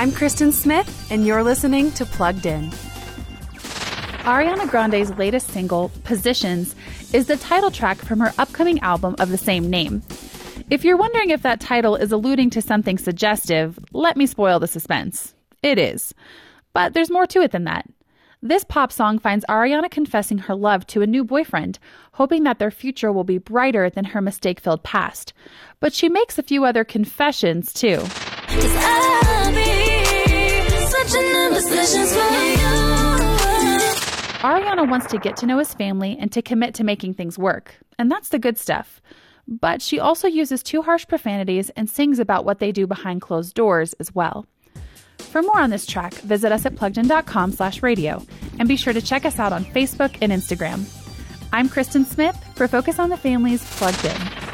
I'm Kristen Smith, and you're listening to Plugged In. Ariana Grande's latest single, Positions, is the title track from her upcoming album of the same name. If you're wondering if that title is alluding to something suggestive, let me spoil the suspense. It is. But there's more to it than that. This pop song finds Ariana confessing her love to a new boyfriend, hoping that their future will be brighter than her mistake filled past. But she makes a few other confessions, too. Ariana wants to get to know his family and to commit to making things work, and that's the good stuff. But she also uses two harsh profanities and sings about what they do behind closed doors as well. For more on this track, visit us at pluggedin.com slash radio and be sure to check us out on Facebook and Instagram. I'm Kristen Smith for Focus on the Family's Plugged In.